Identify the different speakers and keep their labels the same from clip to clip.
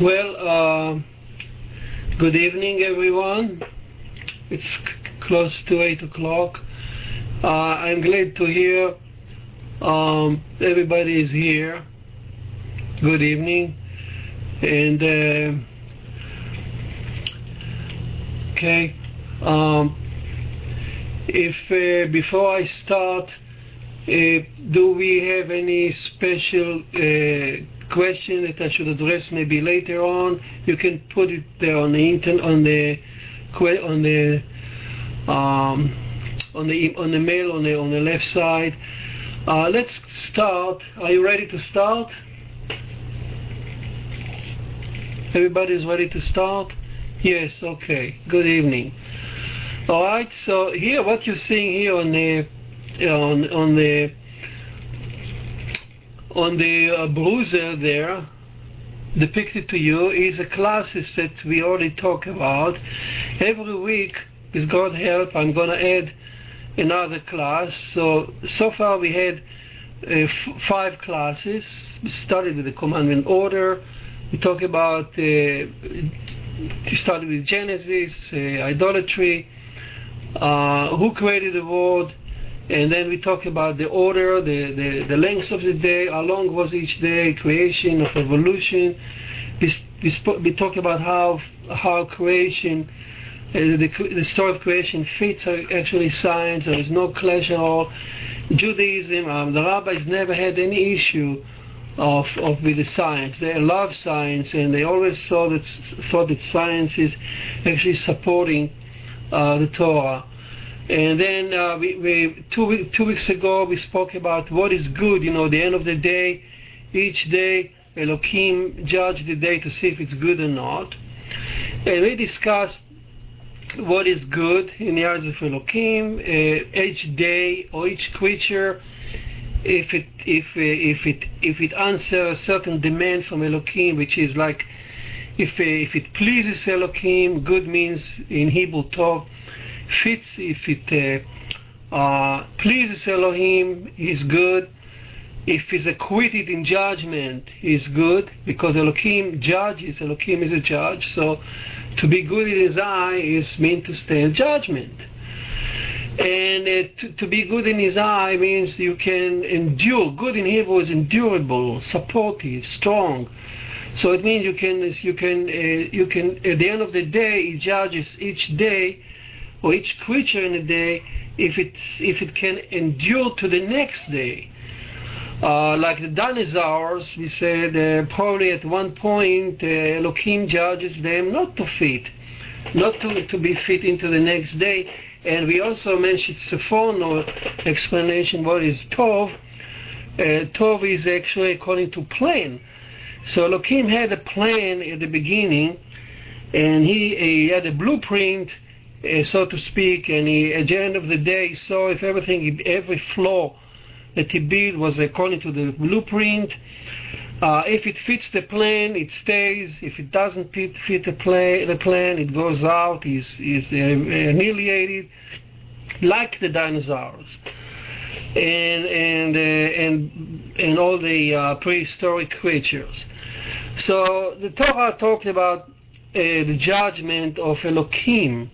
Speaker 1: Well, uh, good evening, everyone. It's c- close to 8 o'clock. Uh, I'm glad to hear um, everybody is here. Good evening. And, uh, okay. Um, if uh, before I start, uh, do we have any special uh, question that I should address maybe later on? You can put it there on the internet on the on the um, on the on the mail on the on the left side. Uh, let's start. Are you ready to start? Everybody's ready to start? Yes. Okay. Good evening. All right. So here, what you're seeing here on the on on the on the uh, browser there depicted to you is a classes that we already talk about. Every week, with God help, I'm going to add another class. So so far we had uh, f- five classes. We started with the commandment order. We talked about uh, we started with Genesis, uh, idolatry, uh, who created the world, and then we talk about the order, the, the, the length of the day, how long was each day, creation of evolution. We, we, we talk about how how creation, uh, the, the story of creation fits uh, actually science. There is no clash at all. Judaism, um, the rabbis never had any issue of, of with the science. They love science, and they always thought that thought that science is actually supporting uh, the Torah. And then uh, we, we two, two weeks ago we spoke about what is good. You know, the end of the day, each day Elohim judge the day to see if it's good or not. And we discussed what is good in the eyes of Elohim. Uh, each day or each creature, if it if uh, if it if it answers a certain demand from Elohim, which is like if uh, if it pleases Elohim, good means in Hebrew Tov fits if it uh, uh, pleases Elohim, is good. If he's acquitted in judgment, is good because Elohim judges. Elohim is a judge, so to be good in His eye is mean to stand judgment. And uh, to, to be good in His eye means you can endure. Good in Hebrew is endurable, supportive, strong. So it means you can you can uh, you can at the end of the day He judges each day or each creature in a day if it if it can endure to the next day. Uh, like the dinosaurs, we said uh, probably at one point uh, Elohim judges them not to fit, not to, to be fit into the next day. And we also mentioned Sforno explanation what is Tov. Uh, Tov is actually according to plan. So Elohim had a plan at the beginning, and he, he had a blueprint uh, so to speak, and he, at the end of the day, he saw if everything, every flaw that he built was according to the blueprint. Uh, if it fits the plan, it stays. If it doesn't fit, fit the, play, the plan, it goes out, is is uh, annihilated, like the dinosaurs, and and uh, and and all the uh, prehistoric creatures. So the Torah talked about uh, the judgment of Elohim.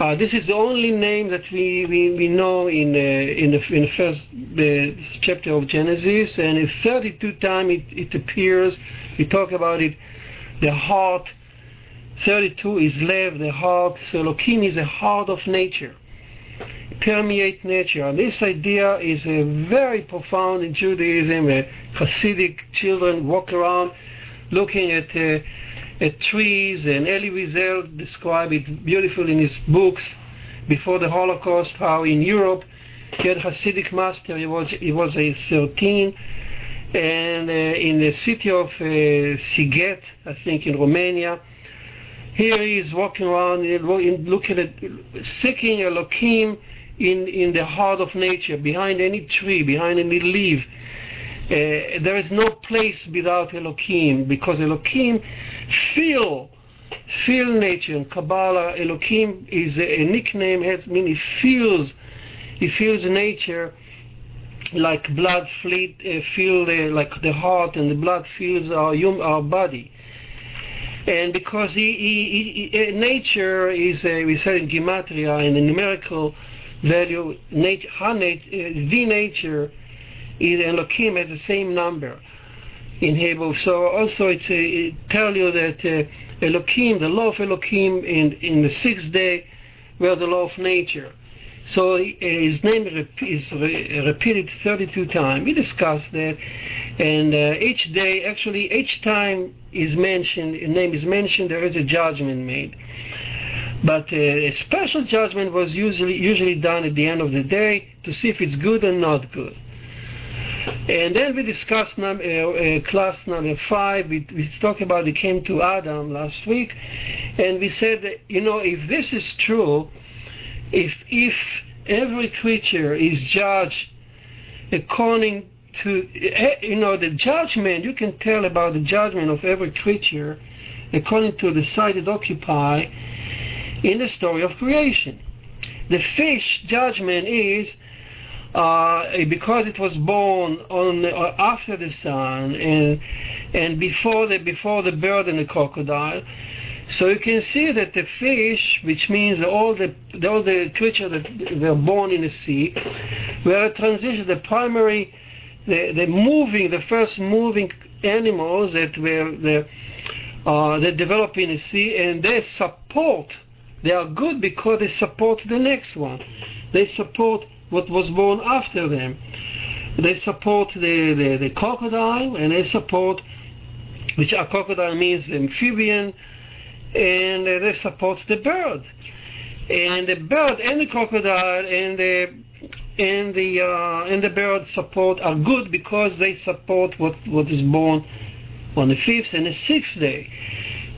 Speaker 1: Uh, this is the only name that we, we, we know in, uh, in, the, in the first uh, chapter of Genesis, and 32 times it, it appears. We talk about it, the heart. 32 is love, the heart. So Elohim is the heart of nature, permeate nature. And this idea is uh, very profound in Judaism. Hasidic children walk around looking at at trees, and Elie Wiesel described it beautifully in his books. Before the Holocaust, how in Europe he had Hasidic master, he was, he was a 13, and uh, in the city of uh, Sighet, I think in Romania, here he is walking around looking at, seeking Elohim in, in the heart of nature, behind any tree, behind any leaf, uh, there is no place without Elohim because Elohim feel feel nature. In Kabbalah, Elohim is a, a nickname. Has mean he feels he feels nature like blood fleet uh, feel uh, like the heart and the blood feels our hum, our body. and because he, he, he, nature is, uh, we said in gematria, in the numerical value, nature, nat- uh, the nature is Elohim has the same number in Hebrew. So also it's, uh, it tell you that uh, Elohim, the law of Elohim in, in the sixth day, were the law of nature. So uh, his name is repeated 32 times. We discussed that, and uh, each day, actually, each time is mentioned, name is mentioned, there is a judgment made. But uh, a special judgment was usually usually done at the end of the day to see if it's good or not good. And then we discussed num- uh, uh, class number five. We, we talked about it came to Adam last week, and we said, that, you know, if this is true, if if every creature is judged according to eh, you know the judgment you can tell about the judgment of every creature according to the site it occupy in the story of creation the fish judgment is uh, because it was born on uh, after the sun and and before the before the bird and the crocodile so you can see that the fish, which means all the all the creatures that were born in the sea, were a transition. The primary, the, the moving, the first moving animals that were the uh, that develop in the sea, and they support. They are good because they support the next one. They support what was born after them. They support the, the, the crocodile, and they support, which a crocodile means amphibian and they support the bird. And the bird and the crocodile and the and the uh, and the bird support are good because they support what what is born on the fifth and the sixth day.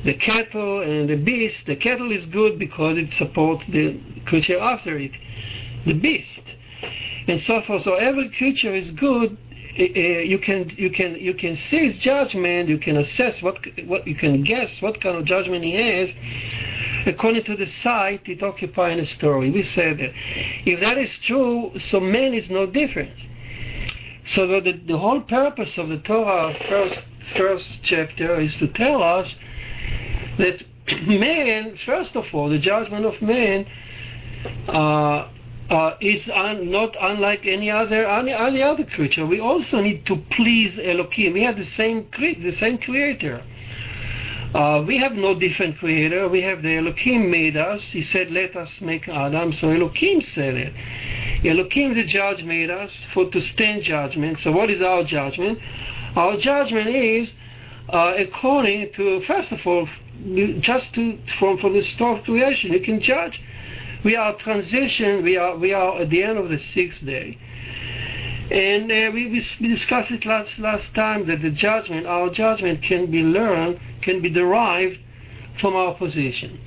Speaker 1: The cattle and the beast. The cattle is good because it supports the creature after it, the beast, and so forth. So every creature is good you can you can you can see his judgment. You can assess what what you can guess what kind of judgment he has according to the site it occupies in a story. We said that if that is true, so man is no different. So the, the whole purpose of the Torah first first chapter is to tell us that man, first of all, the judgment of man. Uh, uh, is un, not unlike any other any, any other creature. We also need to please Elohim. We have the same cre- the same Creator. Uh, we have no different Creator. We have the Elohim made us. He said, "Let us make Adam." So Elohim said it. Elohim, the judge, made us for to stand judgment. So what is our judgment? Our judgment is uh, according to first of all, just to from from the start of creation. You can judge we are transition. We are we are at the end of the sixth day, and uh, we, we discussed it last last time that the judgment, our judgment, can be learned, can be derived from our position.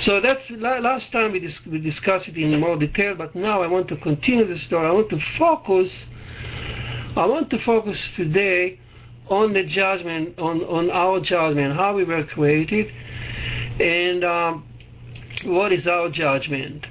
Speaker 1: So that's last time we, dis- we discussed it in more detail, but now I want to continue the story. I want to focus. I want to focus today on the judgment, on, on our judgment, how we were created, and um, what is our judgment?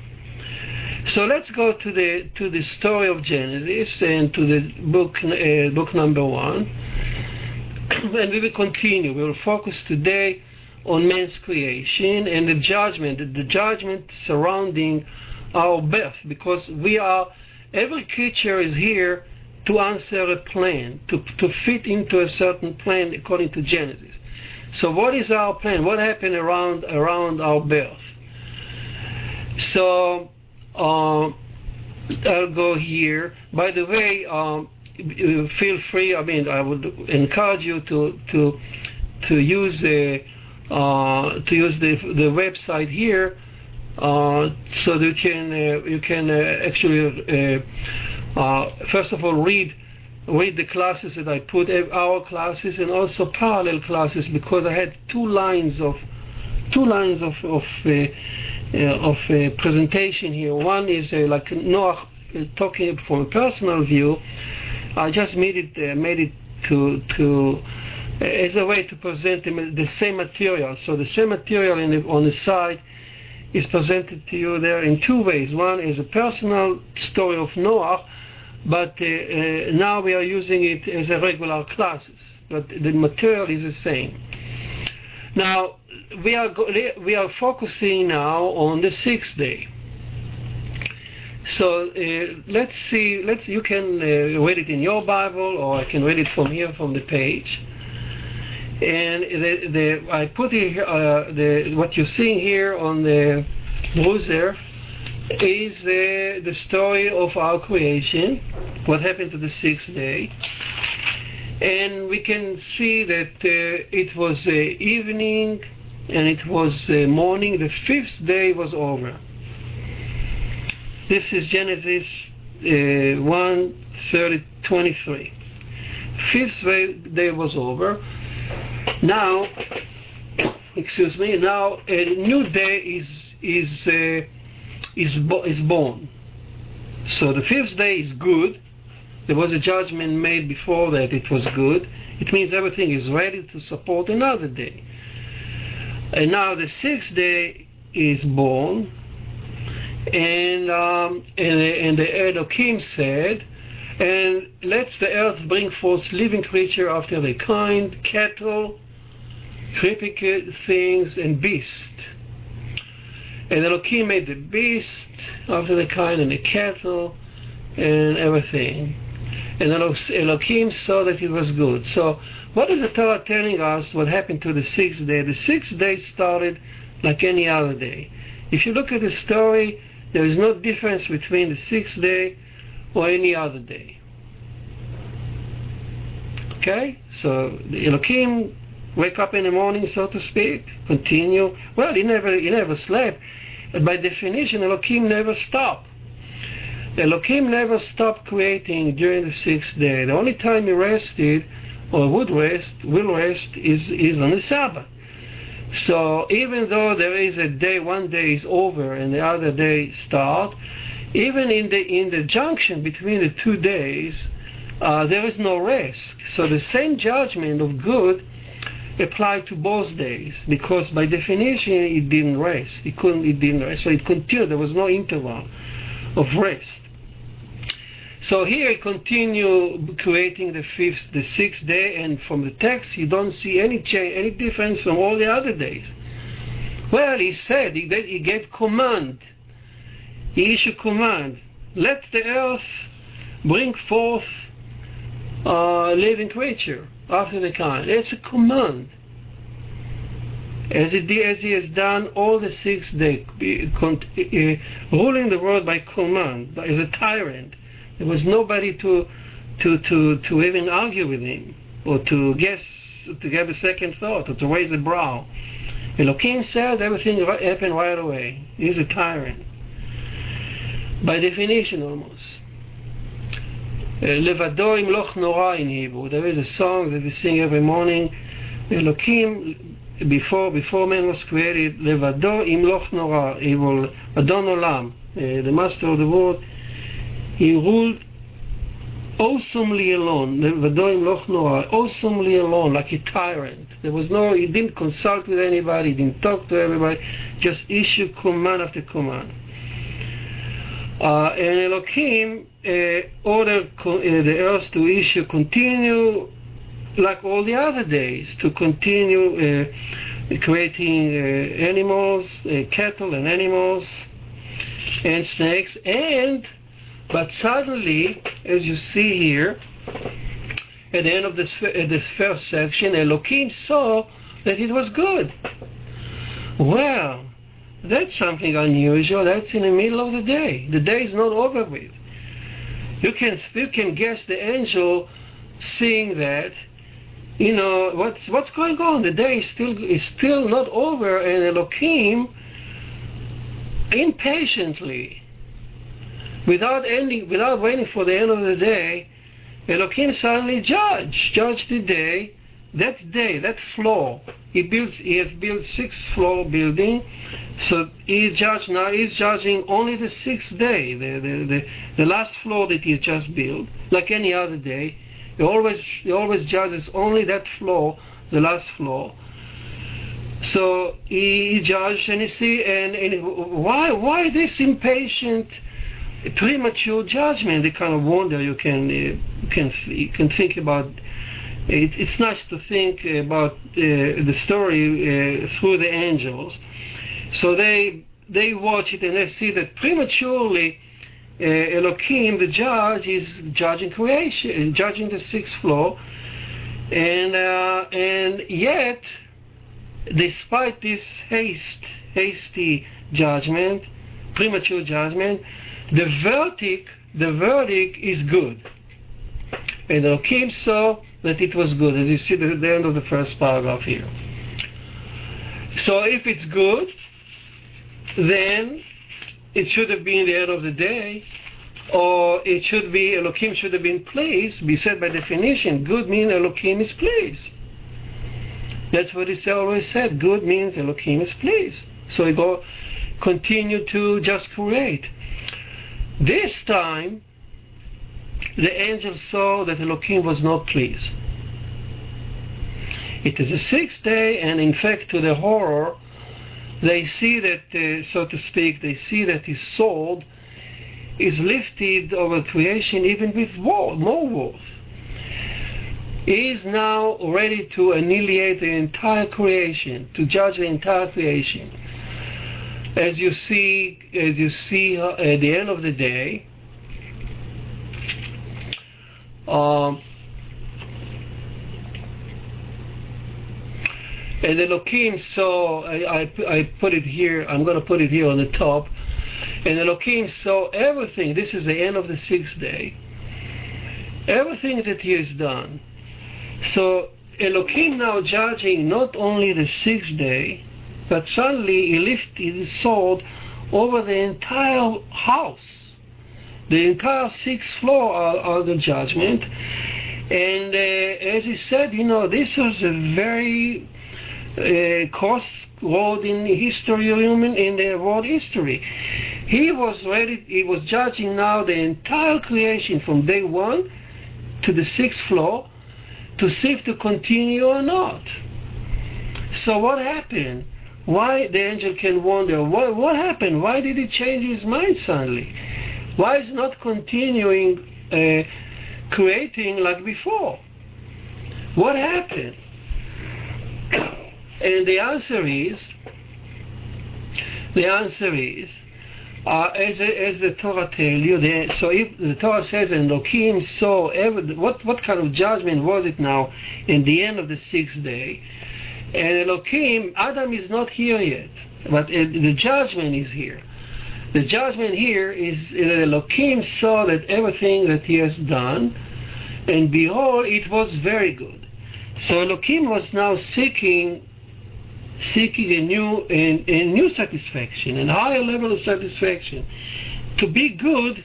Speaker 1: So let's go to the to the story of Genesis and to the book uh, book number one, and we will continue. We will focus today on man's creation and the judgment, the judgment surrounding our birth, because we are every creature is here to answer a plan, to to fit into a certain plan according to Genesis. So what is our plan? What happened around around our birth? So uh, I'll go here. By the way, um, feel free. I mean, I would encourage you to to to use the uh, to use the the website here, uh, so that you can uh, you can uh, actually uh, first of all read read the classes that I put our classes and also parallel classes because I had two lines of two lines of of uh, of a presentation here. One is uh, like Noah uh, talking from a personal view. I just made it made it to to as a way to present the same material. So the same material the, on the side is presented to you there in two ways. One is a personal story of Noah, but uh, uh, now we are using it as a regular classes. But the material is the same. Now we are we are focusing now on the sixth day. So uh, let's see. Let's you can uh, read it in your Bible, or I can read it from here from the page. And the, the I put it, uh, the what you're seeing here on the browser is the the story of our creation, what happened to the sixth day, and we can see that uh, it was uh, evening and it was uh, morning. The fifth day was over. This is Genesis uh, 1 30, 23. Fifth day was over. Now, excuse me. Now a new day is is uh, is bo- is born. So the fifth day is good. There was a judgment made before that it was good. It means everything is ready to support another day. And now the sixth day is born, and, um, and, and the Elohim said, and let the earth bring forth living creature after their kind, cattle, creeping things, and beasts. And the Elohim made the beast after the kind, and the cattle, and everything. And Elohim saw that it was good. So, what is the Torah telling us what happened to the sixth day? The sixth day started like any other day. If you look at the story, there is no difference between the sixth day or any other day. Okay? So Elohim wake up in the morning, so to speak, continue. Well, he never he never slept. By definition, Elohim never stopped. Elohim never stopped creating during the sixth day. The only time he rested or would rest, will rest, is, is on the Sabbath. So even though there is a day, one day is over and the other day start, even in the in the junction between the two days, uh, there is no rest. So the same judgment of good applied to both days because by definition it didn't rest. It couldn't. It didn't rest. So it continued. There was no interval of rest. So here I continue creating the fifth, the sixth day, and from the text you don't see any change, any difference from all the other days. Well, he said, he, he gave command. He issued command. Let the earth bring forth a living creature after the kind. It's a command. As, it, as he has done all the six days, uh, ruling the world by command, as a tyrant there was nobody to, to, to, to even argue with him or to guess, to have a second thought or to raise a brow. Elohim said everything happened right away. He's a tyrant. By definition, almost. Levado imloch nora in Hebrew. There is a song that we sing every morning. Elohim, before before man was created, Levado imloch nora. He will Adon Olam, uh, the master of the world he ruled awesomely alone, awesomely alone, like a tyrant. There was no, he didn't consult with anybody, he didn't talk to everybody, just issued command after command. Uh, and Elohim uh, ordered co- uh, the earth to issue, continue like all the other days, to continue uh, creating uh, animals, uh, cattle and animals, and snakes, and but suddenly, as you see here, at the end of this, this first section, Elohim saw that it was good. Well, that's something unusual. That's in the middle of the day. The day is not over with. You can you can guess the angel seeing that. You know what's what's going on. The day is still is still not over, and Elohim impatiently without ending, without waiting for the end of the day, Elohim suddenly judge, judge the day, that day, that floor. He built, he has built six floor building, so he judged now. He's judging only the sixth day, the, the, the, the last floor that he just built, like any other day. He always he always judges only that floor, the last floor. So he, he judged, and you see, and, and why why this impatient? Premature judgment, the kind of wonder you can uh, can you can think about it, it's nice to think about uh, the story uh, through the angels. So they they watch it and they see that prematurely uh, Elohim, the judge, is judging creation, judging the sixth floor, and uh, and yet, despite this haste, hasty judgment, premature judgment, the verdict, the verdict is good. And Elohim saw that it was good, as you see at the end of the first paragraph here. So if it's good, then it should have been the end of the day, or it should be Elohim should have been pleased. Be said by definition, good means Elohim is pleased. That's what he always said. Good means Elohim is pleased. So he go continue to just create. This time, the angel saw that Elohim was not pleased. It is the sixth day, and in fact, to the horror, they see that, uh, so to speak, they see that his sword is lifted over creation even with war, more wars. He is now ready to annihilate the entire creation, to judge the entire creation. As you see, as you see at the end of the day, um, and Elohim saw, I, I, I put it here, I'm going to put it here on the top, and Elohim saw everything, this is the end of the sixth day, everything that he has done. So Elohim now judging not only the sixth day, but suddenly he lifted his sword over the entire house. The entire sixth floor of the judgment. And uh, as he said, you know, this was a very uh, crossroad in history, of human in the world history. He was ready. He was judging now the entire creation from day one to the sixth floor to see if to continue or not. So what happened? Why the angel can wonder what what happened? Why did he change his mind suddenly? Why is not continuing uh, creating like before? What happened? And the answer is, the answer is, uh, as, as the Torah tells you, the, so if the Torah says, and Elohim saw, every, what, what kind of judgment was it now in the end of the sixth day? And Elohim, Adam is not here yet, but the judgment is here. The judgment here is that Elohim saw that everything that he has done, and behold, it was very good. So Elohim was now seeking seeking a new a, a new satisfaction, a higher level of satisfaction. To be good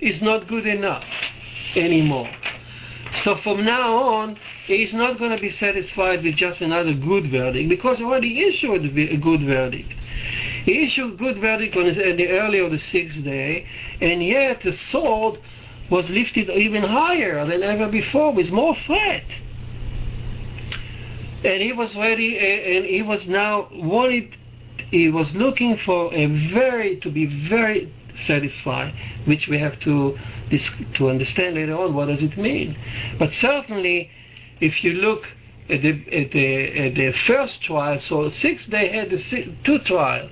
Speaker 1: is not good enough anymore. So from now on, he's not going to be satisfied with just another good verdict because he already issued a good verdict. He issued a good verdict on the early of the sixth day, and yet the sword was lifted even higher than ever before with more threat and he was ready and he was now wanted he was looking for a very to be very satisfied which we have to to understand later on what does it mean. But certainly if you look at the at the, at the first trial so six they had the six, two trial.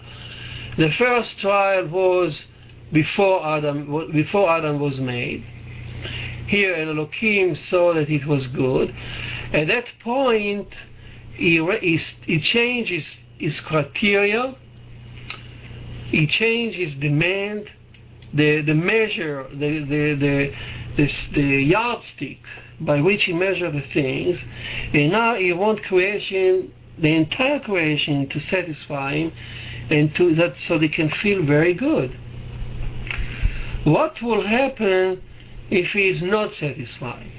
Speaker 1: The first trial was before Adam before Adam was made. Here Elohim saw that it was good. At that point he, he, he changed his, his criteria, he changed his demand, the, the measure, the, the, the, the, yardstick by which he measured the things, and now he wants creation, the entire creation, to satisfy him, and to that so they can feel very good. What will happen if he is not satisfied?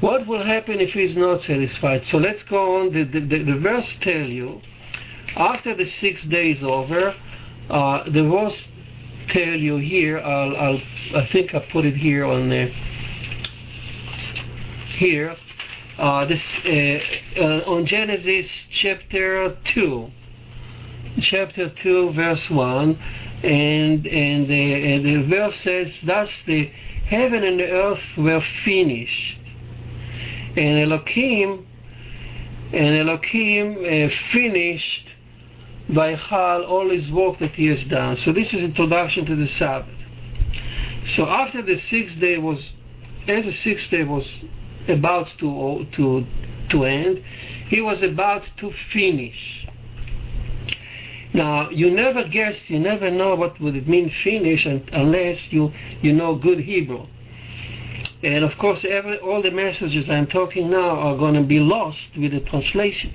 Speaker 1: What will happen if he is not satisfied? So let's go on. The, the, the, the verse tell you, after the six days over, uh, the verse tell you here, I'll, I'll, i think I put it here on the, here, uh, this, uh, uh on Genesis chapter 2, chapter 2 verse 1, and, and, the, and the verse says, thus the heaven and the earth were finished. And Elohim and Elohim uh, finished Vayichal all his work that he has done. So this is introduction to the Sabbath. So after the sixth day was, as the sixth day was about to to to end, he was about to finish. Now you never guess, you never know what would it mean finish and, unless you you know good Hebrew. And of course, every, all the messages I'm talking now are going to be lost with the translation.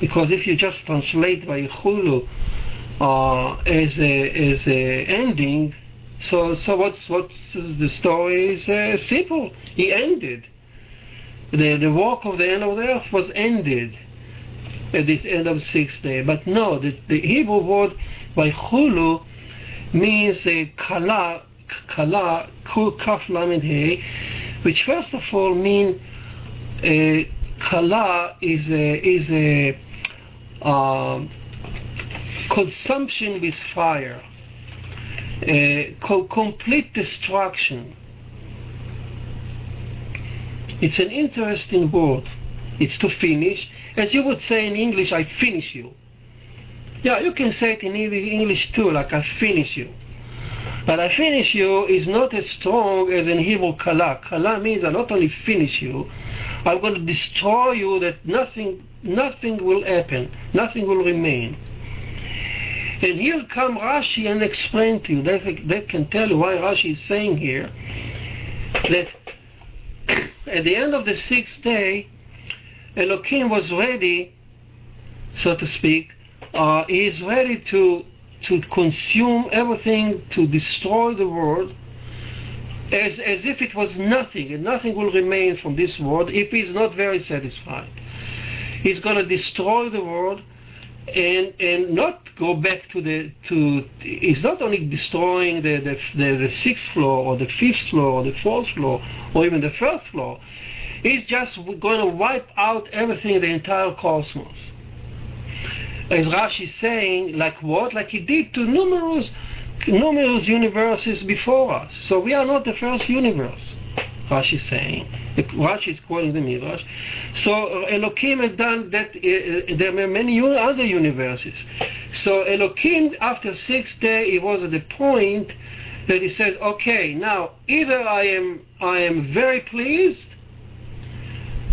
Speaker 1: Because if you just translate Vayechulu uh, as, a, as a ending, so so what's what's the story is uh, simple. He ended. The the work of the end of the earth was ended at this end of sixth day. But no, the, the Hebrew word Vayechulu means a kala kala kaf hey, which first of all mean uh, kala is a is a uh, consumption with fire, uh, co- complete destruction. It's an interesting word. It's to finish, as you would say in English, I finish you. Yeah, you can say it in English too, like I finish you. But I finish you is not as strong as in Hebrew kala. Kala means I not only finish you, I'm going to destroy you that nothing, nothing will happen, nothing will remain. And here come Rashi and explain to you. They, they can tell you why Rashi is saying here that at the end of the sixth day, Elohim was ready, so to speak, uh, he is ready to to consume everything, to destroy the world, as, as if it was nothing, and nothing will remain from this world if he is not very satisfied. He's going to destroy the world and and not go back to the to he's not only destroying the the, the, the sixth floor or the fifth floor or the fourth floor or even the first floor he's just going to wipe out everything the entire cosmos as Rashi is saying, like what? Like he did to numerous, numerous universes before us. So we are not the first universe. Rashi is saying. Rashi is quoting the Midrash. So Elohim had done that. Uh, there were many other universes. So Elohim, after six days, he was at the point that he says, "Okay, now either I am I am very pleased,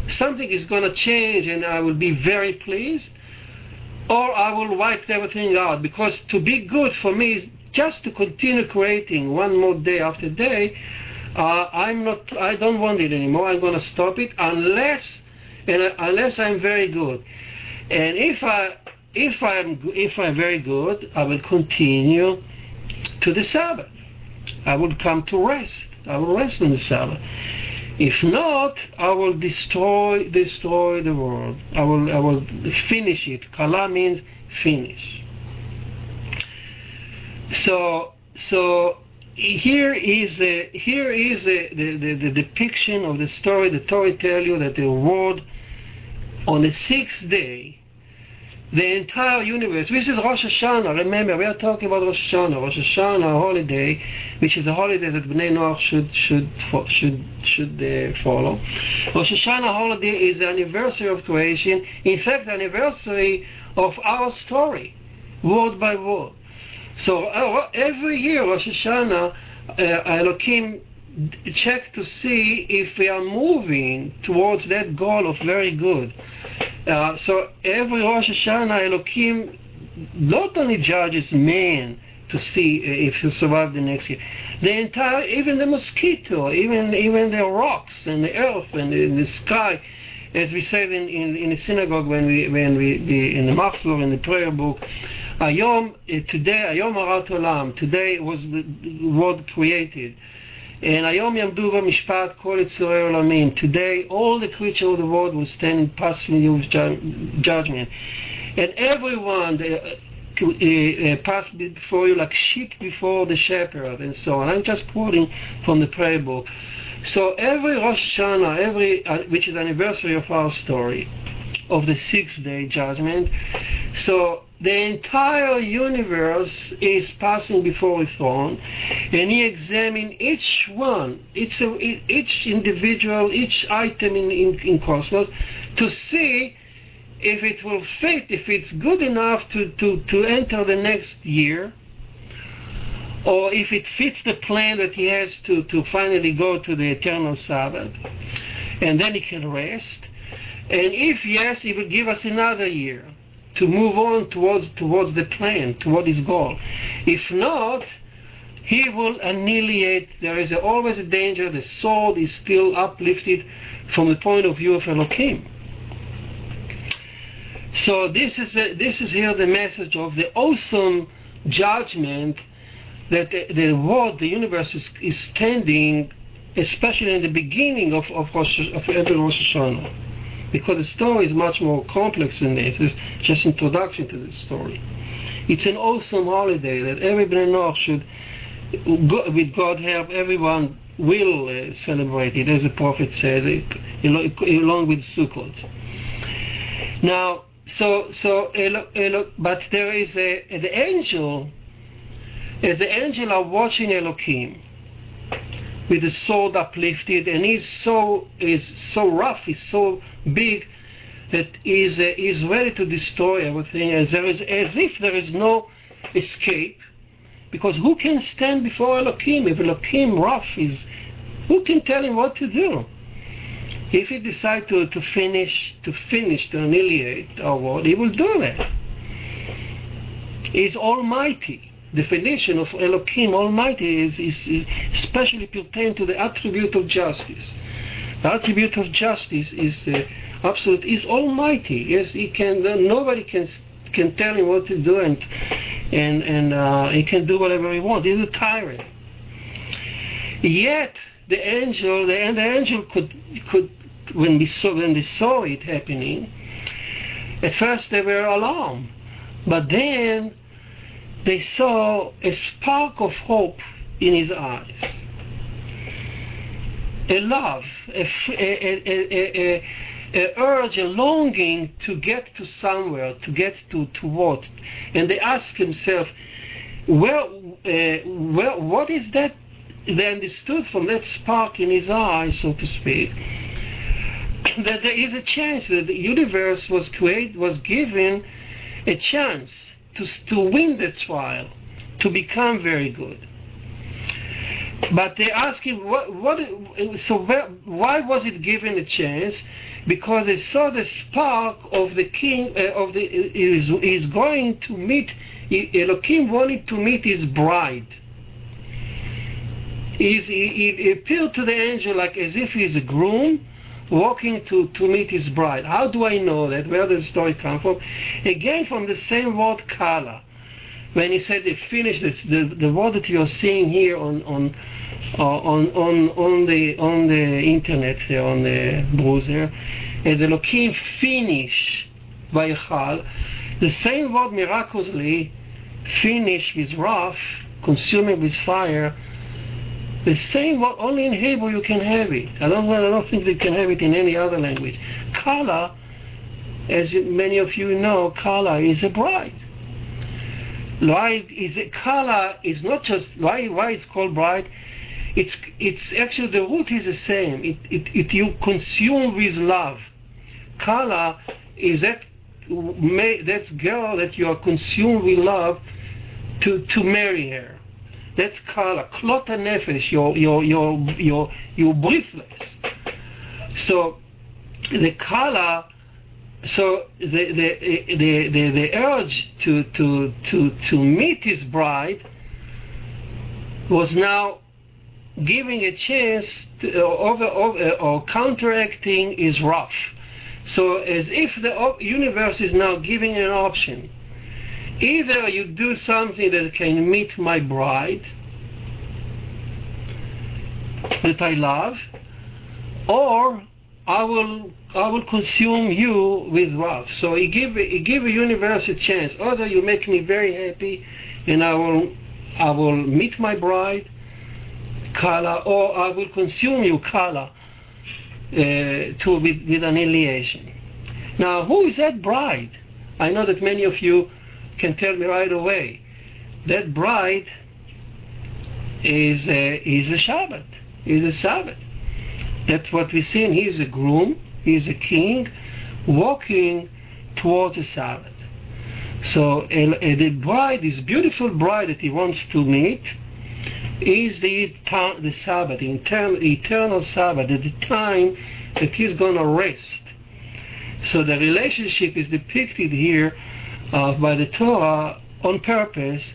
Speaker 1: something is going to change, and I will be very pleased, or I will wipe everything out because to be good for me is just to continue creating one more day after day. Uh, I'm not. I don't want it anymore. I'm going to stop it unless, and, unless I'm very good. And if I, if I'm, if I'm very good, I will continue to the Sabbath. I will come to rest. I will rest on the Sabbath. If not, I will destroy destroy the world. I will I will finish it. Kala means finish. So so here is the here is the, the, the, the depiction of the story. The Torah tell you that the world on the sixth day the entire universe. This is Rosh Hashanah. Remember, we are talking about Rosh Hashanah. Rosh Hashanah holiday, which is a holiday that Bnei Noach should should should should uh, follow. Rosh Hashanah holiday is the anniversary of creation. In fact, the anniversary of our story, word by word. So uh, every year Rosh Hashanah, uh, Elohim check to see if we are moving towards that goal of very good. Uh, so every Rosh Hashanah, Elohim not only judges man to see if he'll survive the next year, the entire, even the mosquito, even even the rocks and the earth and the sky, as we said in, in, in, the synagogue when we when we the, in the Machzor in the prayer book, Ayom uh, today Ayom Arat Olam today was the, the world created. And Ayom Yamdu Mishpat Kol Olamim. Today, all the creatures of the world will stand in judgment. And everyone uh, uh, pass before you like sheep before the shepherd, and so on. I'm just quoting from the prayer book. So every Rosh Hashanah, every uh, which is anniversary of our story, of the sixth day judgment. So the entire universe is passing before his throne, and he examines each one, each, each individual, each item in, in, in cosmos, to see if it will fit, if it's good enough to, to, to enter the next year, or if it fits the plan that he has to, to finally go to the eternal Sabbath, and then he can rest. And if yes, he will give us another year to move on towards towards the plan, toward his goal. If not, he will annihilate. There is always a danger. The sword is still uplifted from the point of view of Elohim. So this is this is here the message of the awesome judgment that the, world, the universe is, is standing, especially in the beginning of of, Rosh, of every Rosh Hashanah because the story is much more complex than this. It's just introduction to the story. It's an awesome holiday that every Bnei Noach should, with God help, everyone will uh, celebrate it, as the prophet says, along with Sukkot. Now, so so, but there is a the angel, as the angel are watching Elohim with the sword uplifted, and he's so is so rough, he's so big that is uh, is ready to destroy everything, as there is as if there is no escape, because who can stand before Elohim if Elohim rough is? Who can tell him what to do? If he decides to, to finish to finish to annihilate our world, he will do that. He's almighty definition of Elohim Almighty is, is especially pertain to the attribute of justice. The attribute of justice is uh, absolute. Is Almighty. Yes, he can. Uh, nobody can can tell him what to do, and and and uh, he can do whatever he wants. He's a tyrant. Yet the angel, the, and the angel could could when we saw when they saw it happening. At first they were alarmed, but then they saw a spark of hope in his eyes. A love, a, a, a, a, urge, a longing to get to somewhere, to get to, to what? And they ask himself, well, uh, what is that? They understood from that spark in his eyes, so to speak, that there is a chance that the universe was created, was given a chance to, to win the trial, to become very good. But they ask him, what, what, so where, why was it given a chance? Because they saw the spark of the king, uh, of the, is, is going to meet, Elohim wanted to meet his bride. He's, he, he appeared to the angel like as if he's a groom, walking to, to meet his bride. How do I know that? Where does the story come from? Again, from the same word kala. When he said they finished this, the, the word that you're seeing here on on uh, on on on the on the internet there on the browser, and the Elohim finish Vayichal, the same word miraculously finish with wrath, consuming with fire, the same only in Hebrew you can have it. I don't, I don't think you can have it in any other language. Kala, as many of you know, Kala is a bride. Why is it, Kala is not just why why it's called bride. It's it's actually the root is the same. It it, it you consume with love. Kala is that that girl that you are consumed with love to to marry her. That's called a klot nefesh. You're, you're, you're, you're, you're breathless. So the kala, so the, the, the, the, the urge to, to, to, to meet his bride was now giving a chance to, uh, over, over, uh, or counteracting his wrath. So as if the universe is now giving an option Either you do something that can meet my bride, that I love, or I will I will consume you with wrath. So he give he give a universe a chance. Either you make me very happy, and I will I will meet my bride, Kala, or I will consume you, Kala, uh, to with, with annihilation. Now, who is that bride? I know that many of you can tell me right away. That bride is a, is a Shabbat, is a Sabbath. That's what we see, and he is a groom, he is a king, walking towards the Sabbath. So a, the bride, this beautiful bride that he wants to meet, is the, the Sabbath, the eternal, eternal Sabbath, at the time that he's going to rest. So the relationship is depicted here Uh, by the Torah on purpose,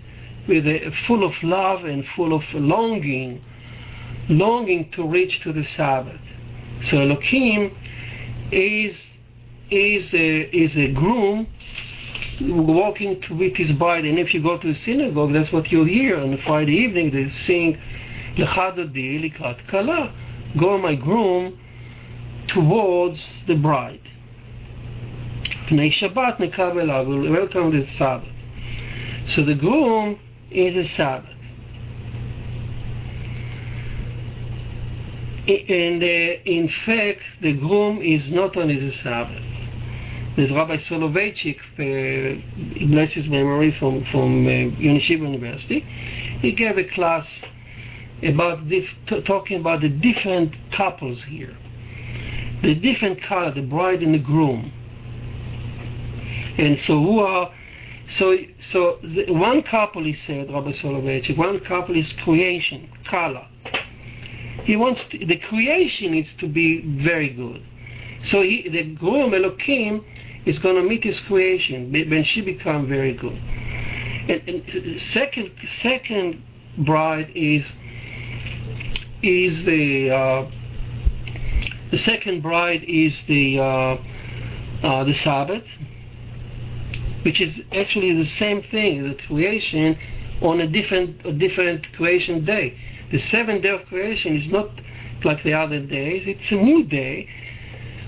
Speaker 1: with a, full of love and full of longing, longing to reach to the Sabbath. So Elohim is is a, is a groom walking to, with his bride. And if you go to the synagogue, that's what you hear on Friday evening. They sing Lechadodi Likrat Kala. Go, my groom, towards the bride. Pnei Shabbat Nekabel will welcome the Sabbath. So the groom is a Sabbath. And uh, in fact, the groom is not only the Sabbath. There's Rabbi Soloveitchik, uh, bless his memory, from, from uh, Yeshiva University. He gave a class about dif- t- talking about the different couples here. The different color, the bride and the groom. And so who are so so the, one couple he said, Rabbi Soloveitchik, one couple is creation, color. He wants to, the creation is to be very good. So he, the groom Elohim is going to meet his creation when she become very good. And, and second, second bride is is the uh, the second bride is the uh, uh, the Sabbath, which is actually the same thing, the creation on a different a different creation day. The seventh day of creation is not like the other days; it's a new day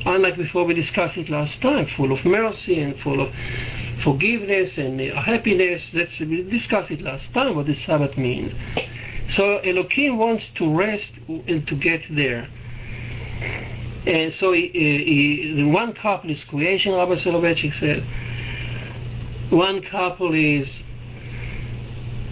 Speaker 1: unlike before we discussed it last time, full of mercy and full of forgiveness and happiness. Let's we discussed it last time what the Sabbath means. So Elohim wants to rest and to get there. And so he, he, the one couple is creation, Rabbi Soloveitchik said. One couple is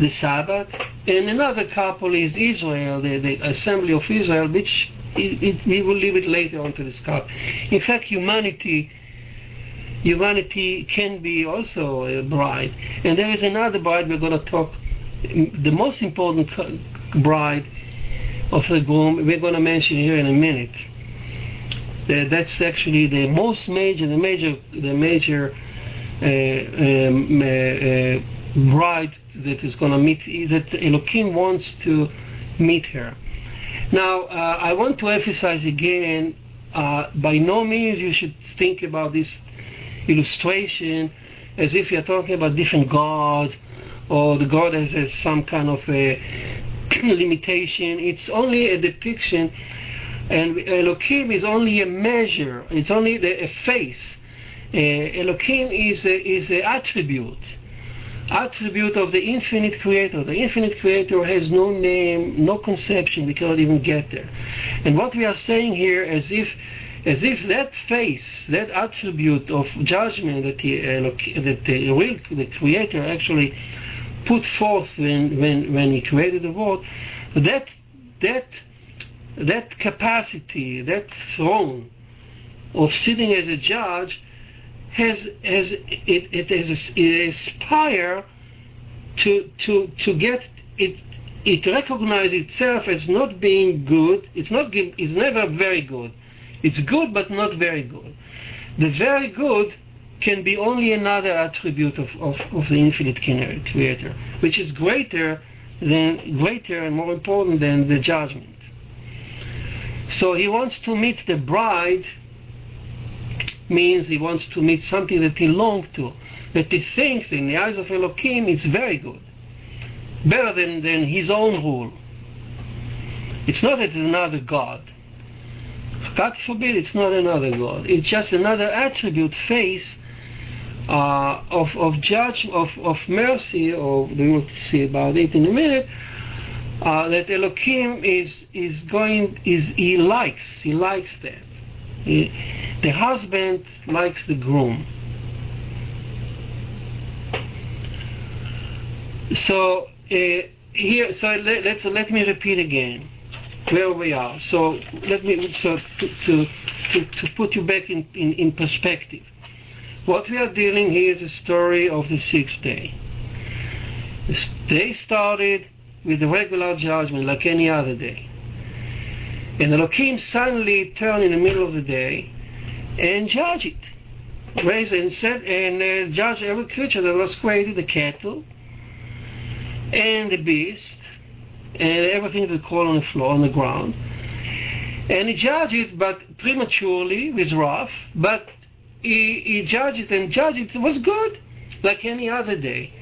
Speaker 1: the Sabbath, and another couple is Israel, the, the assembly of Israel, which it, it, we will leave it later on to discuss. In fact, humanity humanity can be also a bride. And there is another bride we're going to talk, the most important bride of the groom, we're going to mention here in a minute. that's actually the most major, the major, the major bride that is going to meet, that Elohim wants to meet her. Now, uh, I want to emphasize again, uh, by no means you should think about this illustration as if you're talking about different gods or the god has, has some kind of a limitation. It's only a depiction, and Elohim is only a measure. It's only the, a face. Uh, Elohim is a, is an attribute attribute of the infinite creator. The infinite creator has no name, no conception, we cannot even get there. And what we are saying here as if as if that face, that attribute of judgment that, he, uh, that the real the creator actually put forth when, when, when he created the world, that that that capacity, that throne of sitting as a judge has has it, it has it aspire to to to get it it recognizes itself as not being good. It's not it's never very good. It's good but not very good. The very good can be only another attribute of, of, of the infinite creator, which is greater than greater and more important than the judgment. So he wants to meet the bride means he wants to meet something that he longs to, that he thinks in the eyes of Elohim is very good, better than, than his own rule. It's not that it's another God. God forbid it's not another God. It's just another attribute, face uh, of of judge of, of mercy, or we will see about it in a minute. Uh, that Elohim is is going is he likes he likes that The husband likes the groom. So uh, here, so let, let, so let me repeat again where we are. So let me so to to, to, to put you back in, in, in perspective. What we are dealing here is a story of the sixth day. The day started with the regular judgment like any other day. And Elohim suddenly turned in the middle of the day and judged it. Raised and said and uh, judged every creature that was created, the cattle and the beast and everything that crawled on the floor, on the ground. And he judged it, but prematurely, with wrath, but he, he judged it and judged it. It was good, like any other day.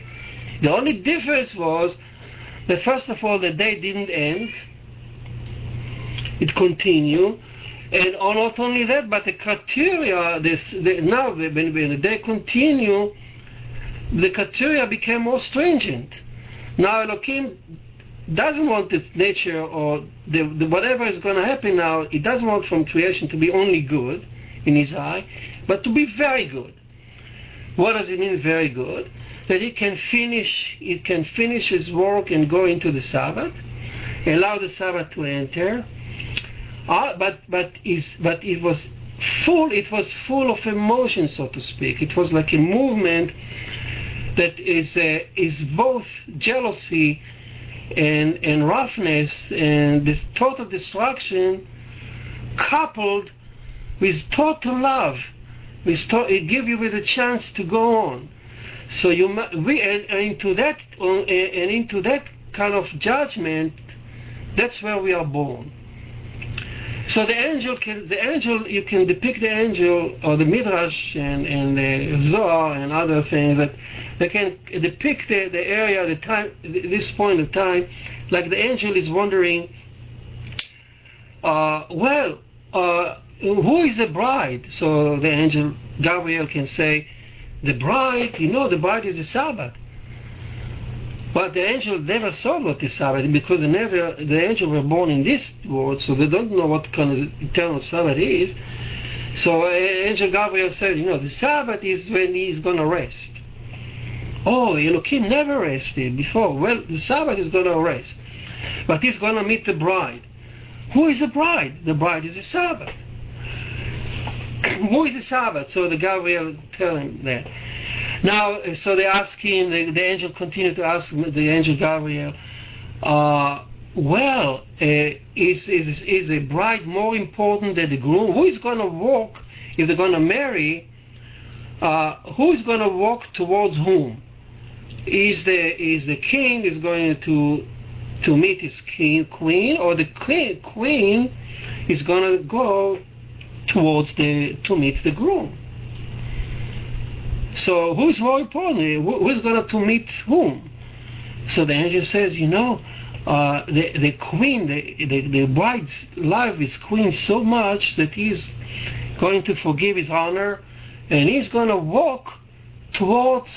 Speaker 1: The only difference was that, first of all, the day didn't end, it continued. And not only that, but the criteria, this, the, now when, when the day continued, the criteria became more stringent. Now Elohim doesn't want its nature or the, the, whatever is going to happen now, he doesn't want from creation to be only good in his eye, but to be very good. What does it mean very good? That he can finish he can finish his work and go into the Sabbath, allow the Sabbath to enter. Uh, but but is but it was full it was full of emotion so to speak. It was like a movement that is uh, is both jealousy and and roughness and this total destruction coupled with total love with to, it give you with a chance to go on so you we and, and into that uh, and into that kind of judgment that's where we are born so the angel can the angel you can depict the angel or the midrash and and the zohar and other things that they can depict the, the area the time this point of time like the angel is wondering uh, well uh, who is the bride? So the angel Gabriel can say the bride you know the bride is the Sabbath but the angel never saw what is Sabbath because never, the angel were born in this world, so they don't know what kind of eternal Sabbath is. So uh, Angel Gabriel said, you know, the Sabbath is when he's going to rest. Oh, Elohim never rested before. Well, the Sabbath is going to rest. But he's going to meet the bride. Who is the bride? The bride is the Sabbath. Is the Sabbath? So the Gabriel tell him that. Now, so they ask him, the, the angel continued to ask the angel Gabriel, uh, well, uh, is, is, is a bride more important than the groom? Who is going to walk, if they're going to marry, uh, who is going to walk towards whom? Is the, is the king is going to, to meet his king, queen, or the queen, queen is going to go towards the, to meet the groom? So who's more important? Who's going to meet whom? So the angel says, you know, uh, the the queen, the, the the bride's love is queen so much that he's going to forgive his honor, and he's going to walk towards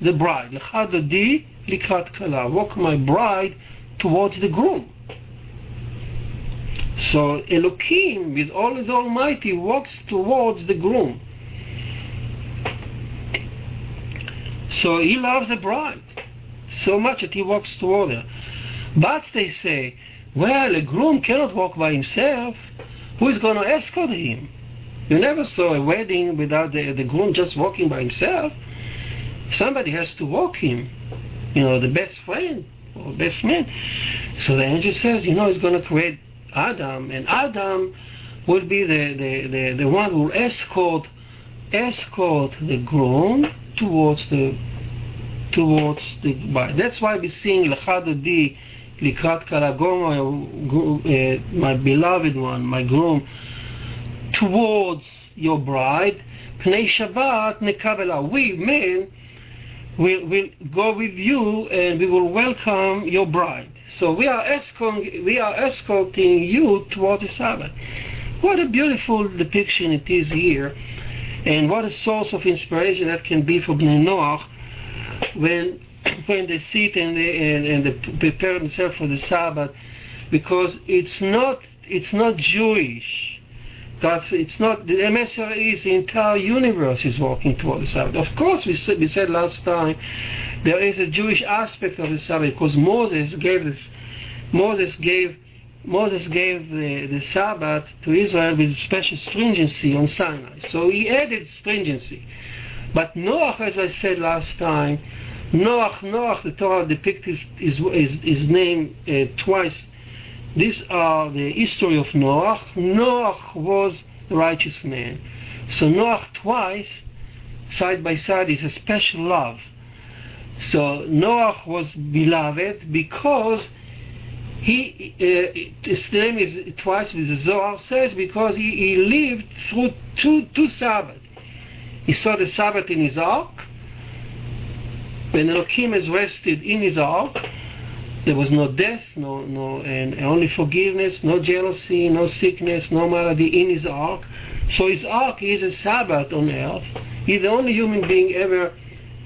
Speaker 1: the bride. Walk my bride towards the groom. So Elohim, with all his Almighty, walks towards the groom. So he loves the bride so much that he walks toward her. But they say, well, a groom cannot walk by himself. Who is going to escort him? You never saw a wedding without the, the groom just walking by himself. Somebody has to walk him. You know, the best friend or best man. So the angel says, you know, he's going to create Adam, and Adam will be the, the, the, the one who will escort escort the groom towards the towards the bride. That's why we sing Lechadodi Likrat Kalagoma, uh, my beloved one, my groom, towards your bride. Pnei Shabbat Nekabela. We men will will go with you and we will welcome your bride. So we are escorting we are escorting you towards the Sabbath. What a beautiful depiction it is here and what a source of inspiration that can be for Bnei Noach when when they sit and they, and, and they prepare themselves for the Sabbath, because it's not it's not Jewish God, it's not the Emissary is the entire universe is walking toward the Sabbath. Of course, we said, we said last time there is a Jewish aspect of the Sabbath because Moses gave this. Moses gave Moses gave the, the Sabbath to Israel with special stringency on Sinai. So he added stringency. But Noah, as I said last time, Noah, Noah, the Torah depicts his, his, his, his name uh, twice these are the history of Noah. Noah was a righteous man. So Noah twice, side by side, is a special love. So Noah was beloved because he uh, his name is twice with the Zohar says because he, he lived through two two Sabbath. He saw the Sabbath in his ark. When Elohim has rested in his ark, there was no death, no, no, and only forgiveness, no jealousy, no sickness, no malady in his ark. So his ark is a Sabbath on earth. He's the only human being ever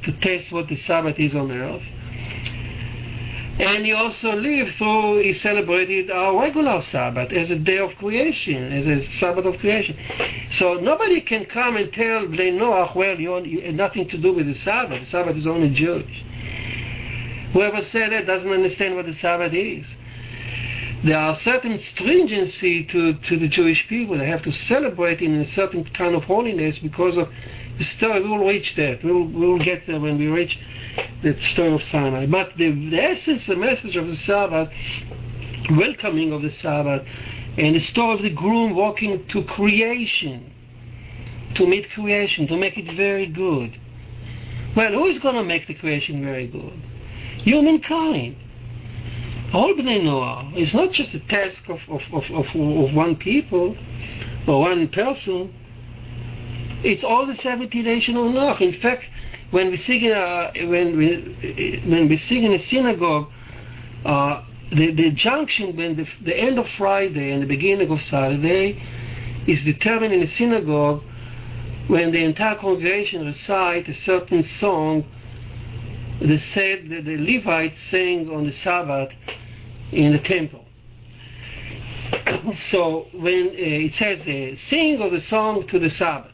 Speaker 1: to taste what the Sabbath is on earth. And he also lived through, he celebrated our regular Sabbath as a day of creation, as a Sabbath of creation. So nobody can come and tell Bnei Noah, well, you, had nothing to do with the Sabbath. The Sabbath is only Jewish. Whoever said that doesn't understand what the Sabbath is. There are certain stringency to, to the Jewish people. They have to celebrate in a certain kind of holiness because of the story. We will reach that. We will, we will get there when we reach the story of Sinai. But the, the essence, the message of the Sabbath, welcoming of the Sabbath, and the story of the groom walking to creation, to meet creation, to make it very good. Well, who is going to make the creation very good? Humankind. All Bnei Noah is not just a task of, of, of, of, of one people or one person. It's all the 70 nations of Noah. In fact, when we sing in a, when we, when we sing in a synagogue, uh, the, the junction when the, the end of Friday and the beginning of Saturday is determined in a synagogue when the entire congregation recite a certain song they said that the Levites sang on the Sabbath in the temple. so when uh, it says uh, sing of the song to the Sabbath,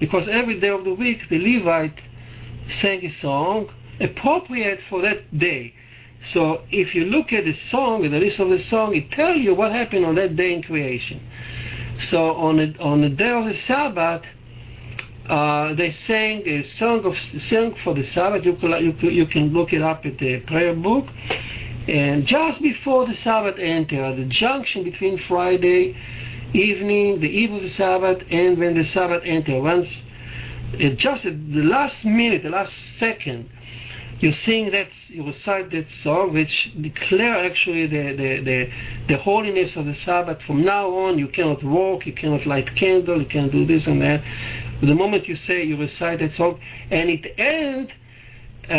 Speaker 1: because every day of the week the Levite sang a song appropriate for that day. So if you look at the song, the list of the song, it tells you what happened on that day in creation. So on the, on the day of the Sabbath, uh, they sang a song of song for the Sabbath. You can, you, you can look it up at the prayer book. And just before the Sabbath enter, the junction between Friday evening, the eve of the Sabbath, and when the Sabbath enter, once just at the last minute, the last second, you sing that, you recite that song, which declare actually the, the, the, the, holiness of the Sabbath. From now on, you cannot walk, you cannot light candle, you can't do this and that. The moment you say, you recite that song, and it ends, uh,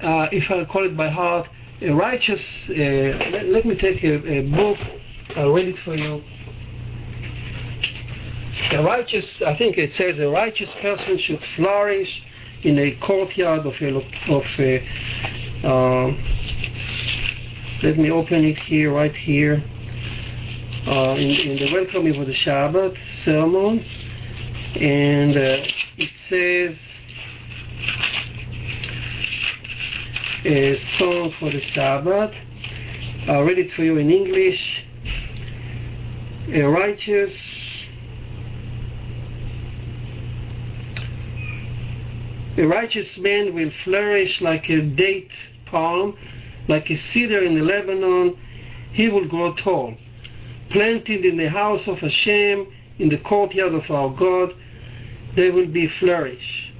Speaker 1: uh, if I call it by heart, a righteous, uh, let, let, me take a, a book, I'll read it for you. A righteous, I think it says, a righteous person should flourish in a courtyard of a, of a uh, let me open it here, right here, uh, in, in, the welcoming for the Shabbat sermon and uh, it says a song for the Sabbath. I'll read it for you in English. A righteous A righteous man will flourish like a date palm, like a cedar in the Lebanon. He will grow tall. Planted in the house of Hashem, in the courtyard of our God, they will be flourish.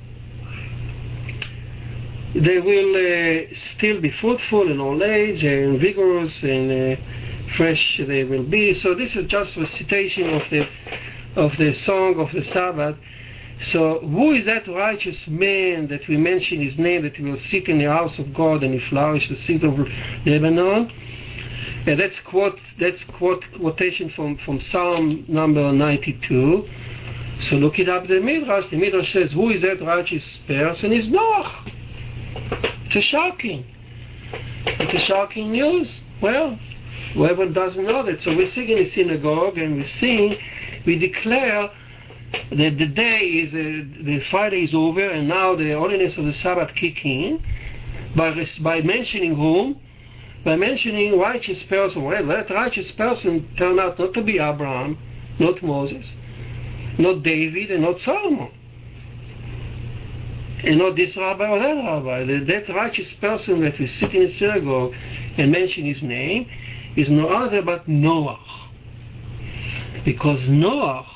Speaker 1: They will uh, still be fruitful in old age and vigorous and uh, fresh they will be. So this is just a citation of the of the song of the Sabbath. So who is that righteous man that we mention his name that will sit in the house of God and he flourish the seed of Lebanon? And that's quote that's quote quotation from, from Psalm number 92. So look it up the Midrash. The Midrash says, who is that righteous person? Is Noah. It's a shocking. It's a shocking news. Well, whoever doesn't know that. So we sing in the synagogue and we sing we declare that the day is uh, the Friday is over, and now the holiness of the Sabbath kick in by by mentioning whom by mentioning righteous person. Well, that righteous person turned out not to be Abraham, not Moses, not David, and not Solomon. And not this rabbi or that rabbi. That righteous person that we sit in the synagogue and mention his name is no other but Noah. Because Noah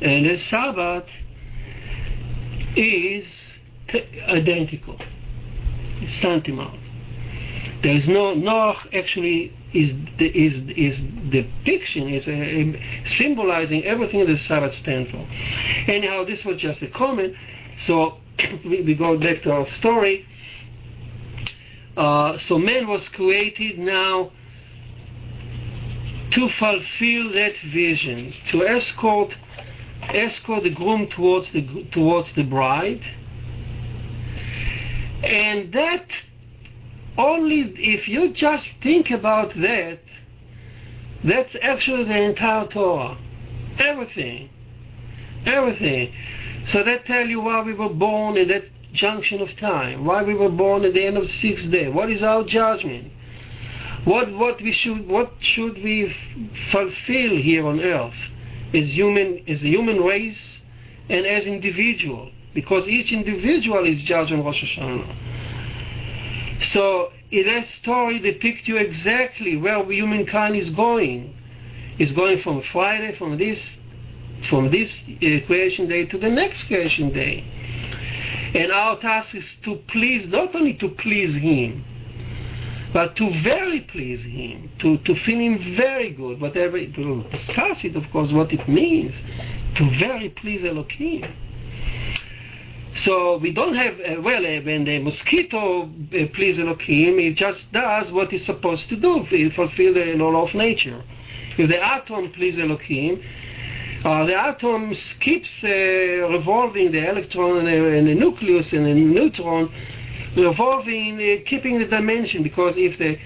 Speaker 1: and the Sabbath is identical. It's tantamount. There is no Noah actually is the, is is depiction is a, a symbolizing everything the Sabbath stands for. Anyhow, this was just a comment. So we, we go back to our story. Uh, so man was created now to fulfill that vision, to escort escort the groom towards the towards the bride, and that only if you just think about that, that's actually the entire Torah. Everything. Everything. So that tell you why we were born in that junction of time, why we were born at the end of the sixth day, what is our judgment, what what we should what should we fulfill here on earth as human as a human race and as individual, because each individual is judged on Rosh Hashanah. So that story depicts you exactly where humankind is going. It's going from Friday, from this, from this uh, creation day to the next creation day. And our task is to please, not only to please Him, but to very please Him, to, to feel Him very good, whatever, it will discuss it, of course, what it means, to very please Elohim. So we don't have, uh, well, uh, when the mosquito uh, pleases Elohim, it just does what it's supposed to do, it fulfill the law of nature. If the atom pleases Elohim, uh, the atom keeps uh, revolving the electron and the, and the, nucleus and the neutron, revolving, uh, keeping the dimension, because if they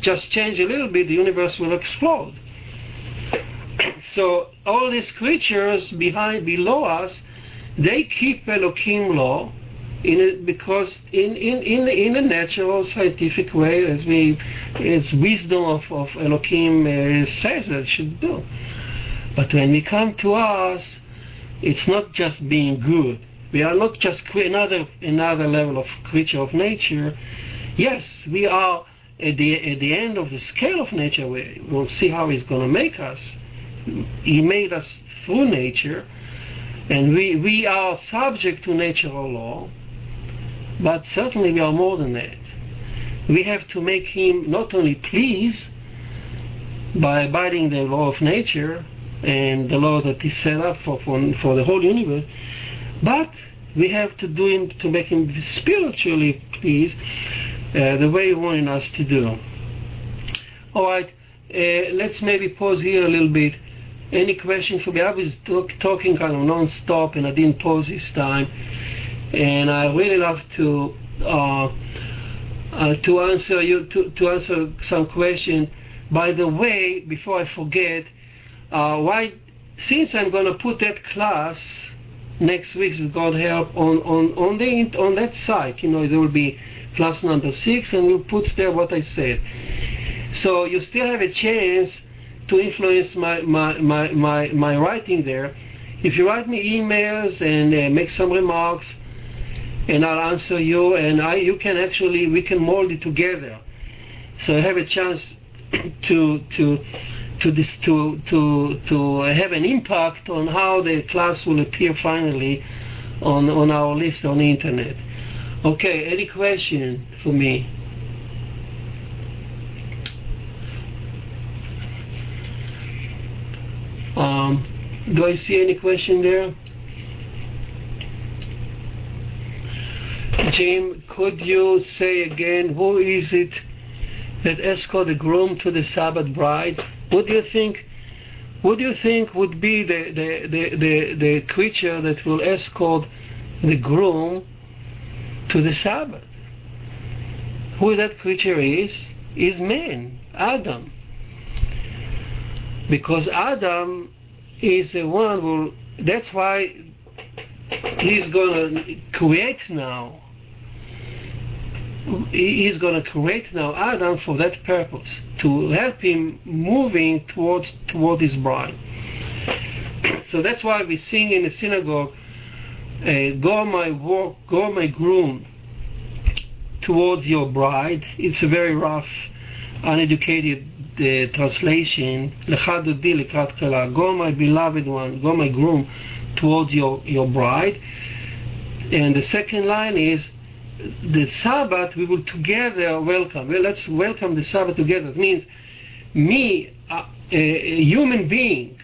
Speaker 1: just change a little bit, the universe will explode. So all these creatures behind, below us, they keep Elohim law in because in, in, in, in a natural scientific way, as we, as wisdom of, of Elohim uh, says that should do. But when we come to us, it's not just being good. We are not just another another level of creature of nature. Yes, we are at the at the end of the scale of nature. We will see how He's going to make us. He made us through nature, and we, we are subject to natural law, but certainly we are more than that. We have to make him not only please by abiding the law of nature and the law that is set up for, for, for the whole universe, but we have to do him to make him spiritually please uh, the way he wanted us to do. All right, uh, let's maybe pause here a little bit any question for me? I was talk, talking kind of non-stop and I didn't pause this time. And I really love to uh, uh, to answer you to, to answer some question. By the way, before I forget, uh, why since I'm going to put that class next week with God help on on on the on that site, you know, there will be class number six, and we'll put there what I said. So you still have a chance to influence my, my, my, my, my writing there. If you write me emails and uh, make some remarks, and I'll answer you, and I, you can actually, we can mold it together. So I have a chance to, to, to, this, to, to, to have an impact on how the class will appear finally on, on our list on the internet. Okay, any question for me? Um, do I see any question there? Jim, could you say again who is it that escort the groom to the Sabbath bride? What do you think? What do you think would be the, the, the, the, the creature that will escort the groom to the Sabbath? Who that creature is? Is man, Adam because Adam is the one who, that's why he's going to create now. He's going to create now Adam for that purpose, to help him moving towards toward his bride. So that's why we sing in the synagogue, uh, "Go my walk, go my groom towards your bride." It's a very rough, uneducated the translation, Go my beloved one, go my groom towards your, your bride. And the second line is, the Sabbath we will together welcome. Well, let's welcome the Sabbath together. It means me, a, a, human being,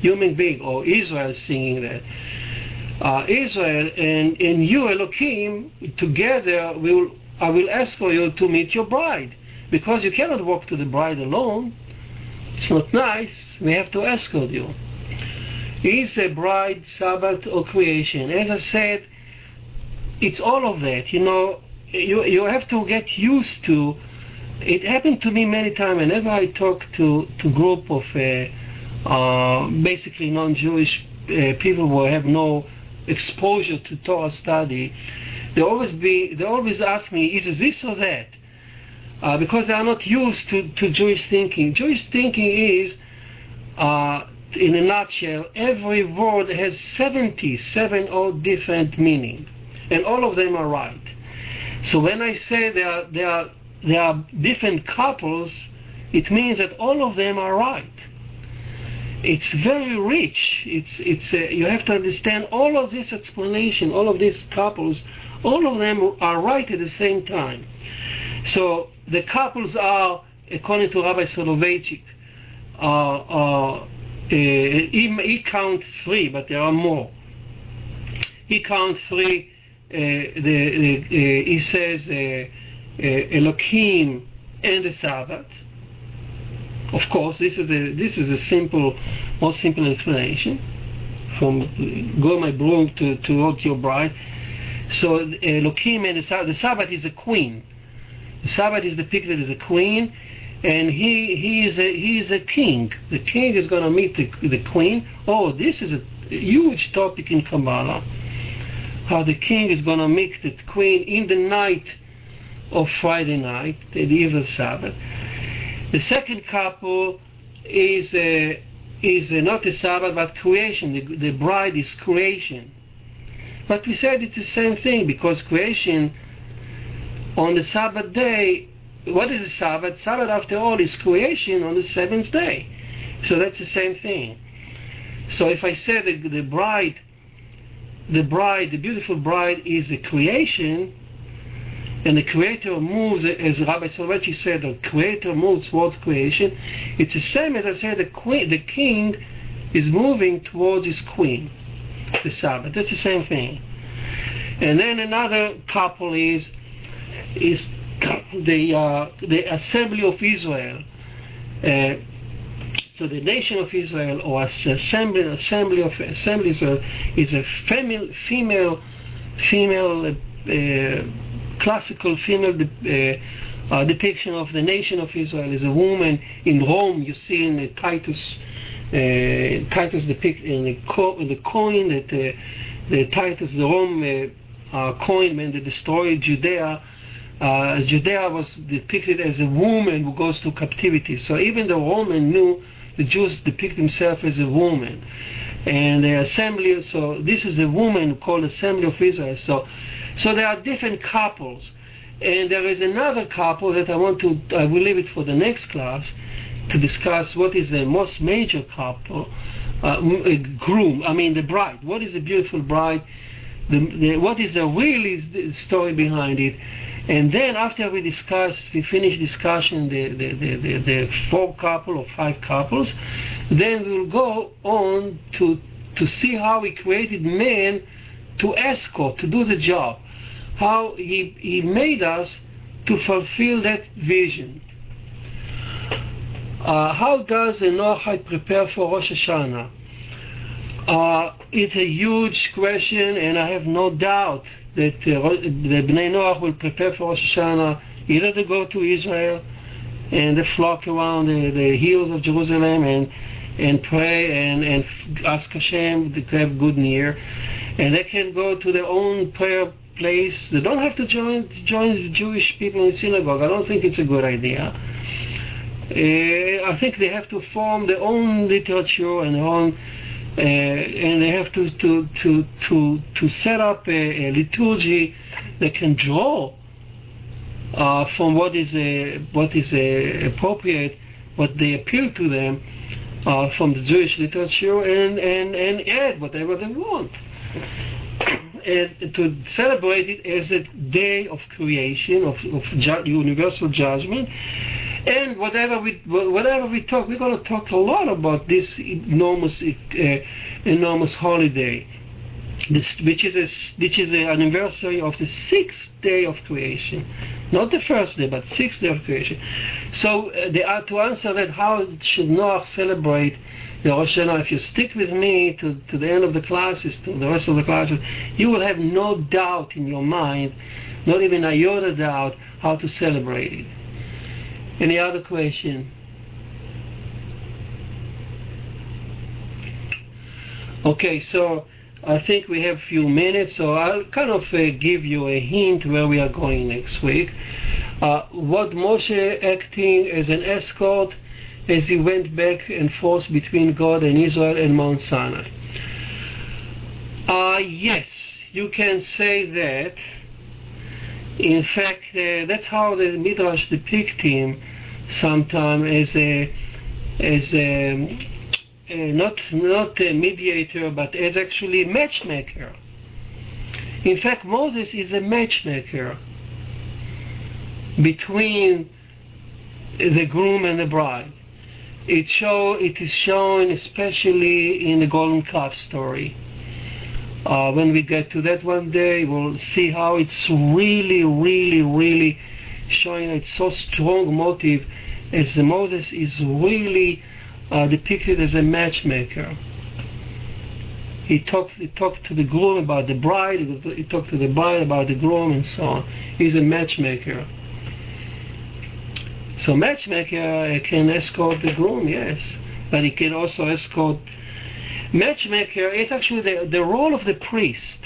Speaker 1: human being, or Israel singing that. Uh, Israel and, and you, Elohim, together will I will ask for you to meet your bride because you cannot walk to the bride alone. It's not nice. We have to escort you. Is a bride Sabbath or creation? As I said, it's all of that. You know, you you have to get used to. It happened to me many times. Whenever I talk to to group of uh, uh, basically non-Jewish uh, people who have no exposure to Torah study, they always be they always ask me, is this or that? Uh, because they are not used to, to Jewish thinking. Jewish thinking is, uh, in a nutshell, every word has 77 or different meaning, and all of them are right. So when I say there are, there are, there are different couples, it means that all of them are right. It's very rich. It's, it's, uh, you have to understand all of this explanation, all of these couples, all of them are right at the same time. So the couples are, according to Rabbi Soloveitchik, uh, uh, he, he counts three, but there are more. He counts three. Uh, the, the, uh, he says uh, uh, Elohim and the Sabbath. Of course, this is a this is a simple, most simple explanation from go my broom to towards your bride. So Elohim and the Sabbath, the Sabbath is a queen the Sabbath is depicted as a queen, and he he is a he is a king. The king is going to meet the the queen. Oh, this is a huge topic in Kabbalah. How the king is going to meet the queen in the night of Friday night, the of Sabbath. The second couple is uh, is uh, not the Sabbath but creation. The, the bride is creation. But we said it's the same thing because creation on the Sabbath day, what is the Sabbath? Sabbath, after all, is creation on the seventh day. So that's the same thing. So if I say that the bride, the bride, the beautiful bride is the creation, and the creator moves, as Rabbi Soloveitchik said, the creator moves towards creation, it's the same as I said, the, queen, the king is moving towards his queen, the Sabbath. That's the same thing. And then another couple is is the uh, the assembly of Israel. Uh, so the nation of Israel, or assembly, assembly of assembly Israel, is a female, female, female, uh, classical female uh, uh, depiction of the nation of Israel. Is a woman in Rome. You see in Titus, uh, Titus depict in the, co- in the coin that the Titus, the Rome coin when they destroyed Judea uh, Judea was depicted as a woman who goes to captivity. So even the Roman knew the Jews depict themselves as a woman. And the assembly, so this is the woman called Assembly of Israel. So, so there are different couples. And there is another couple that I want to, I will leave it for the next class to discuss what is the most major couple, uh, groom, I mean the bride. What is a beautiful bride? The, the, what is the really story behind it? And then after we discuss, we finish discussion the, the, the, the, the four couple or five couples, then we'll go on to, to see how he created man to escort, to do the job. How he, he made us to fulfill that vision. Uh, how does a Noahide prepare for Rosh Hashanah? Uh, it's a huge question, and I have no doubt that uh, the Bnei Noach will prepare for Rosh Hashanah, either to go to Israel and they flock around the, the hills of Jerusalem and and pray and, and ask Hashem to have good near. And they can go to their own prayer place. They don't have to join join the Jewish people in synagogue. I don't think it's a good idea. Uh, I think they have to form their own literature and their own, uh, and they have to to to to to set up a, a liturgy that can draw uh, from what is a, what is a appropriate, what they appeal to them uh, from the Jewish literature, and, and and add whatever they want and to celebrate it as a day of creation, of, of ju- universal judgment. And whatever we whatever we talk, we're going to talk a lot about this enormous uh, enormous holiday, this, which is a, which is an anniversary of the sixth day of creation, not the first day, but sixth day of creation. So uh, they are to answer that, how should Noah celebrate the Rosh if you stick with me to, to the end of the classes, to the rest of the classes, you will have no doubt in your mind, not even a iota doubt, how to celebrate it. Any other question? Okay, so I think we have a few minutes, so I'll kind of uh, give you a hint where we are going next week. Uh, what Moshe acting as an escort as he went back and forth between God and Israel and Mount Sinai. Uh, yes, you can say that. In fact, uh, that's how the Midrash depict him sometimes as a as a, a not not a mediator, but as actually a matchmaker. In fact, Moses is a matchmaker between the groom and the bride. It show it is shown especially in the golden calf story. Uh, when we get to that one day, we'll see how it's really, really, really showing it's so strong motive as Moses is really uh, depicted as a matchmaker. He talked, he talked to the groom about the bride, he talked to the bride about the groom, and so on. He's a matchmaker. So matchmaker can escort the groom, yes, but he can also escort. Matchmaker is actually the, the role of the priest.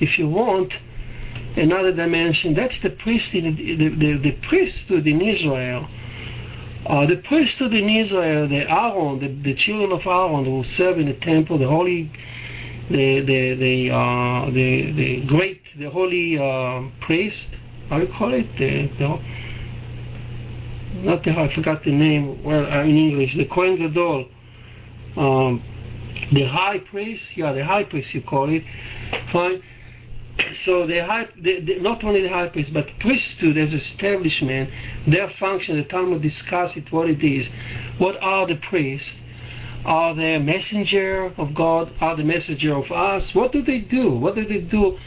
Speaker 1: If you want another dimension, that's the priest in the, the, the, the priesthood in Israel. Uh, the priesthood in Israel, the Aaron, the, the children of Aaron who serve in the temple, the holy, the the the uh, the, the great, the holy uh, priest, how you call it, the, the not the I forgot the name well uh, in English the Kohen Gadol um, the high priest yeah the high priest you call it fine. So the high the, the, not only the high priest but priesthood as establishment their function the Talmud discuss it what it is. What are the priests? Are they messenger of God? Are the messenger of us? What do they do? What do they do?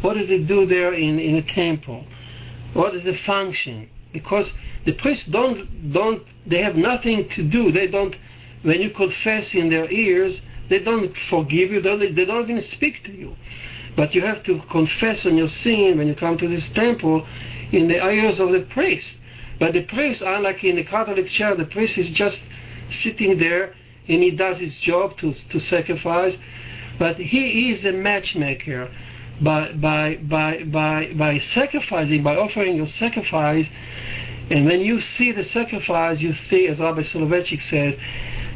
Speaker 1: What do they do there in, in a temple? What is the function? Because the priests don't don't they have nothing to do. They don't when you confess in their ears, they don't forgive you. They don't, they don't even speak to you. But you have to confess on your sin when you come to this temple in the ears of the priest. But the priest, unlike in the Catholic Church, the priest is just sitting there and he does his job to, to sacrifice. But he is a matchmaker. By, by, by, by, by sacrificing, by offering your sacrifice, and when you see the sacrifice, you see, as Rabbi Soloveitchik said,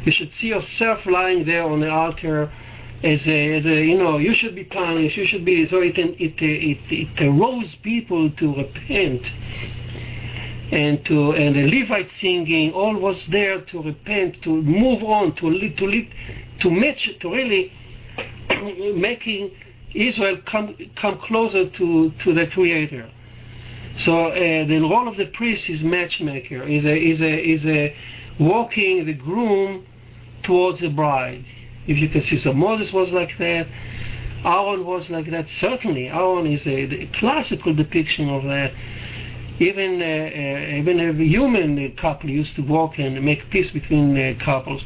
Speaker 1: you should see yourself lying there on the altar as a, as a you know, you should be punished, you should be, so it, it, it, it aroused people to repent. And to and the Levite singing, all was there to repent, to move on, to lead, to lead, to match, to really making Israel come come closer to to the Creator. So uh, the role of the priest is matchmaker, is a, is a, is a walking the groom towards the bride. If you can see, so Moses was like that. Aaron was like that. Certainly, Aaron is a, classical depiction of that. Even uh, uh, even a human couple used to walk and make peace between uh, couples,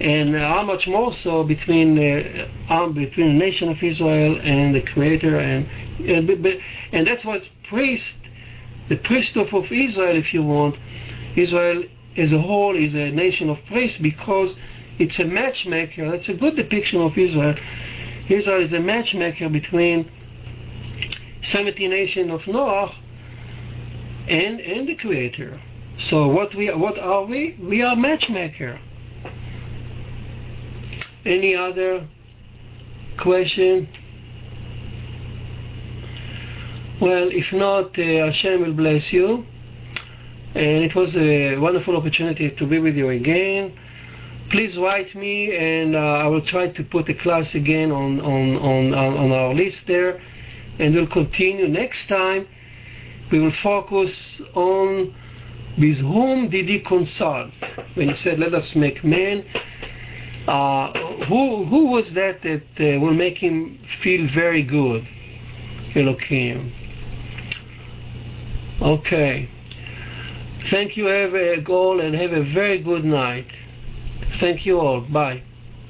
Speaker 1: and how much more so between uh, um, between the nation of Israel and the Creator, and and, that's what priest the priesthood of Israel, if you want, Israel as a whole is a nation of priests because it's a matchmaker. That's a good depiction of Israel. Israel is a matchmaker between 70 nations of Noah and, and the Creator. So what we what are we? We are matchmaker. Any other question? Well, if not, uh, Hashem will bless you. And it was a wonderful opportunity to be with you again. Please write me, and uh, I will try to put the class again on, on, on, on our list there. And we'll continue next time. We will focus on with whom did he consult when he said, "Let us make man." Uh, who who was that that uh, will make him feel very good? Elohim. Okay. Thank you, have a goal and have a very good night. Thank you all. Bye.